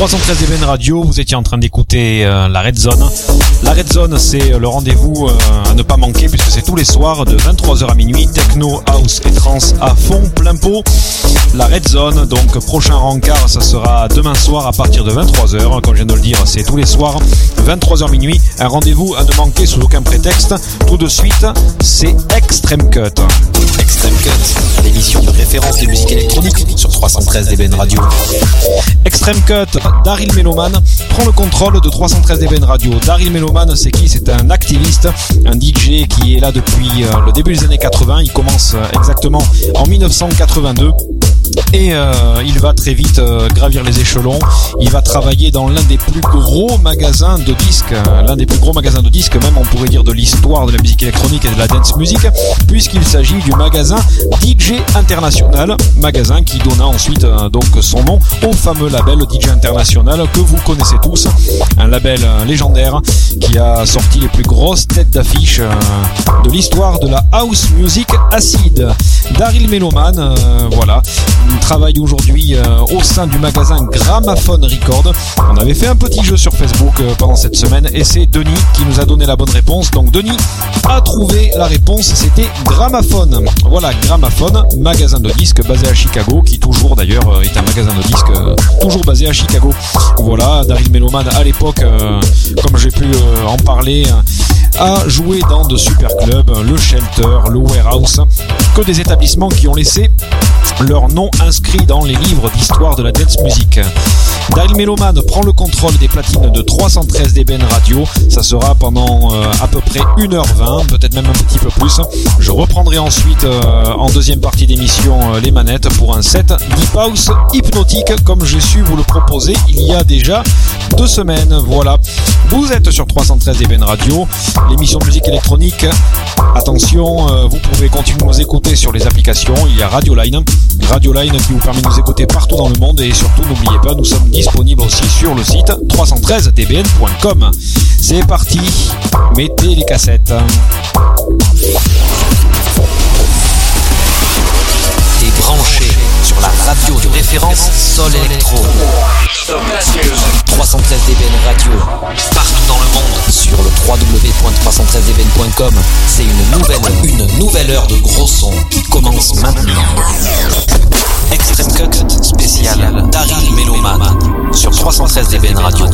313 EBN Radio, vous étiez en train d'écouter euh, la Red Zone. La Red Zone, c'est le rendez-vous euh, à ne pas manquer puisque c'est tous les soirs de 23h à minuit, techno, house et trance à fond, plein pot. La Red Zone, donc prochain rencard, ça sera demain soir à partir de 23h. Comme je viens de le dire, c'est tous les soirs, 23h minuit. Un rendez-vous à ne manquer sous aucun prétexte. Tout de suite, c'est Extreme Cut. Extreme Cut, l'émission de référence des musiques électroniques sur 313 DBN Radio. Extreme Cut, Daryl Meloman prend le contrôle de 313 DBN Radio. Daryl Meloman, c'est qui? C'est un activiste, un DJ qui est là depuis euh, le début des années 80. Il commence euh, exactement en 1982 et euh, il va très vite euh, gravir les échelons. Il va travailler dans l'un des plus gros magasins de disques, euh, l'un des plus gros magasins de disques, même on pourrait dire de l'histoire de la musique électronique et de la dance music, puisqu'il s'agit du magasin DJ International, magasin qui donna ensuite donc son nom au fameux label DJ International que vous connaissez tous, un label légendaire qui a sorti les plus grosses têtes d'affiche de l'histoire de la house music acide. Daryl Meloman, voilà, travaille aujourd'hui euh, au sein du magasin Gramophone Record. On avait fait un petit jeu sur Facebook euh, pendant cette semaine et c'est Denis qui nous a donné la bonne réponse. Donc Denis a trouvé la réponse, c'était Gramophone. Voilà, Gramophone, magasin de disques basé à Chicago, qui toujours d'ailleurs euh, est un magasin de disques toujours basé à Chicago. Voilà, Daryl Meloman à l'époque, comme j'ai pu en parler, a joué dans de super clubs, le Shelter, le Warehouse, des établissements qui ont laissé leur nom inscrit dans les livres d'histoire de la dance music. Daryl Meloman prend le contrôle des platines de 313 dBn radio. Ça sera pendant euh, à peu près 1h20, peut-être même un petit peu plus. Je reprendrai ensuite euh, en deuxième partie d'émission euh, les manettes pour un set Deep House hypnotique comme j'ai su vous le proposer il y a déjà deux semaines. Voilà. Vous êtes sur 313 dBn radio, l'émission musique électronique. Attention, vous pouvez continuer à nous écouter sur les applications. Il y a Radio Line, Radio Line qui vous permet de nous écouter partout dans le monde et surtout n'oubliez pas, nous sommes disponibles aussi sur le site 313dbn.com. C'est parti, mettez les cassettes. Sur la radio de référence Sol Electro. 313 dBn Radio, partout dans le monde, sur le www.313dbn.com. C'est une nouvelle, une nouvelle heure de gros son qui commence maintenant. Extreme Cut spécial Daryl Meloman sur 313 dBn Radio.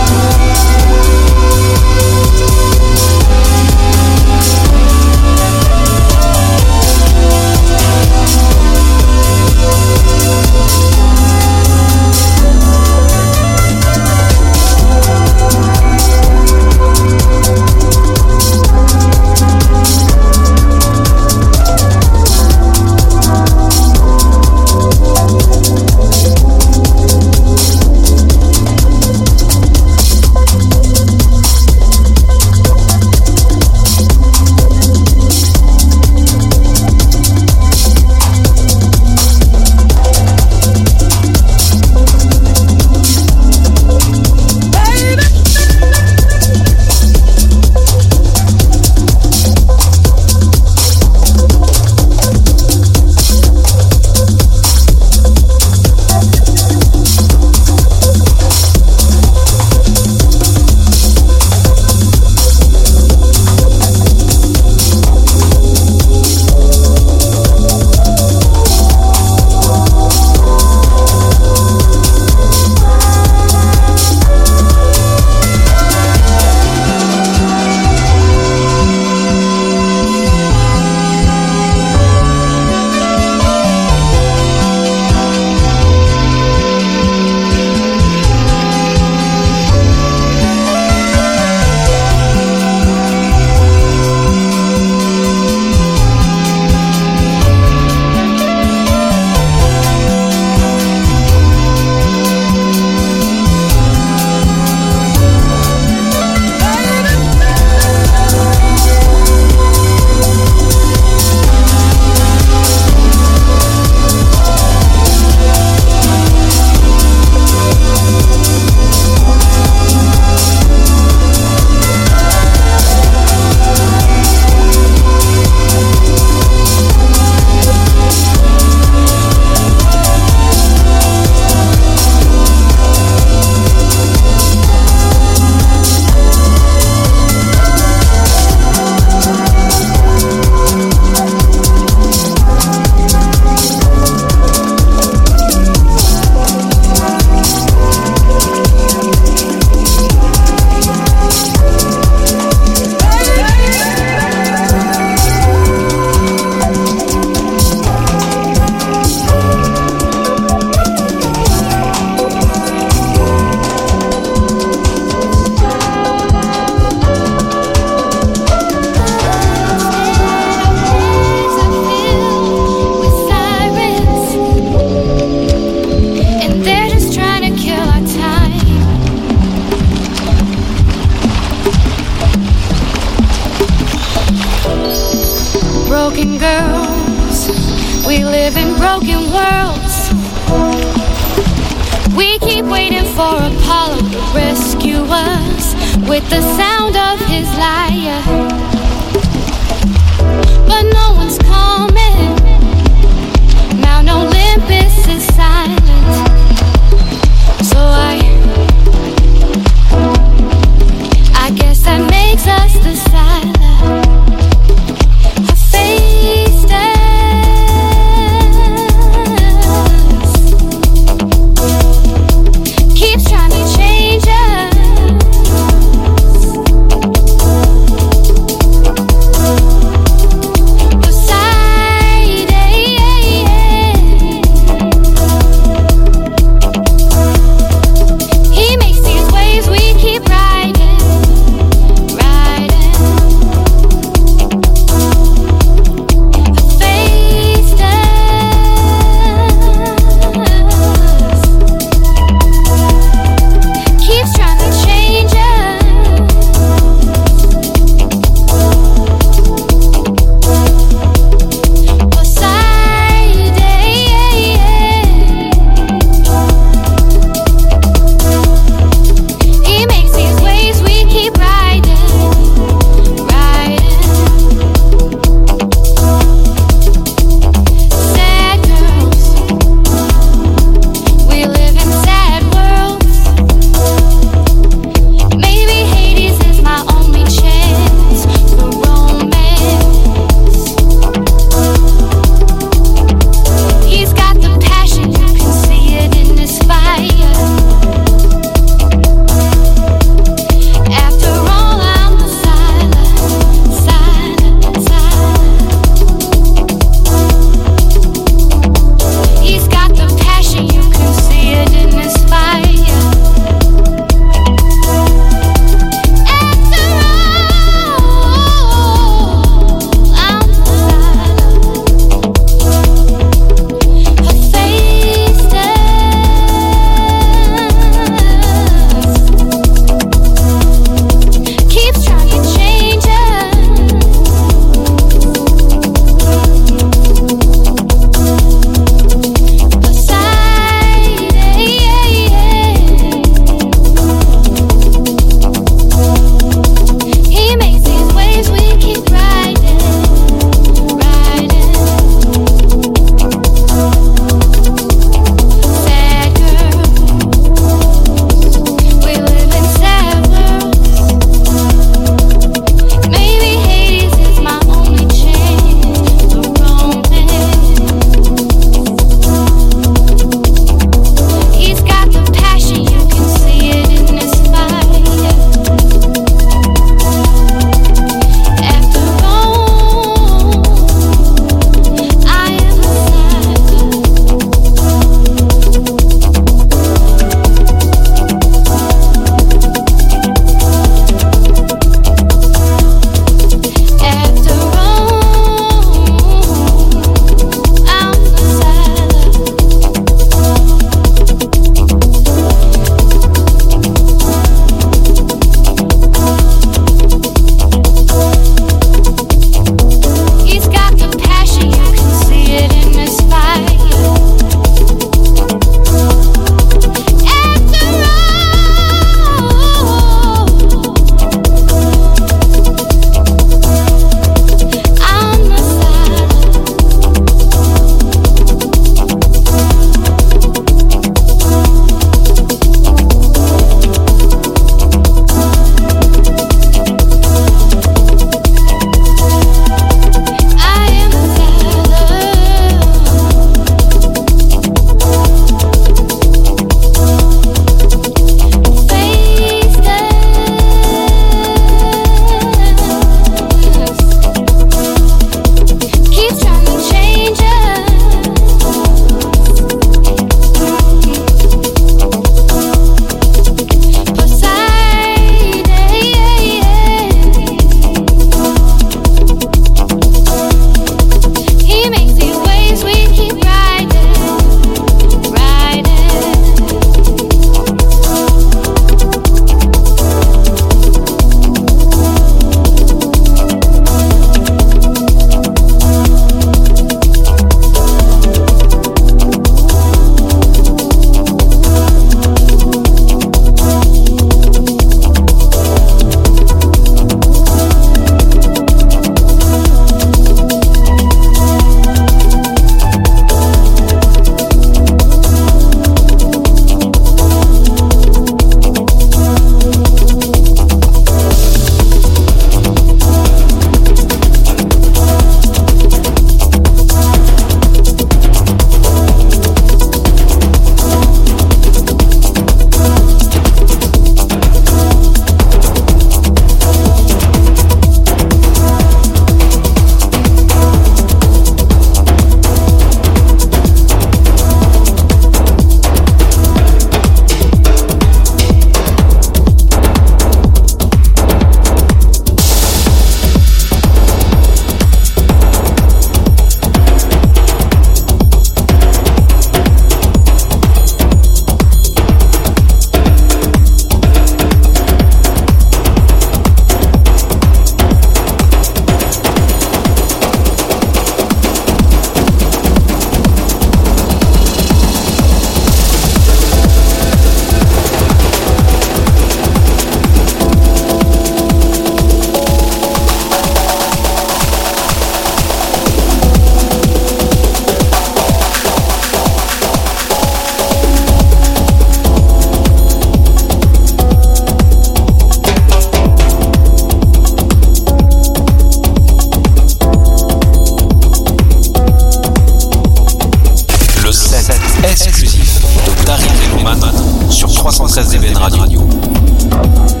93 EBN Radio.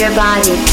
Your body.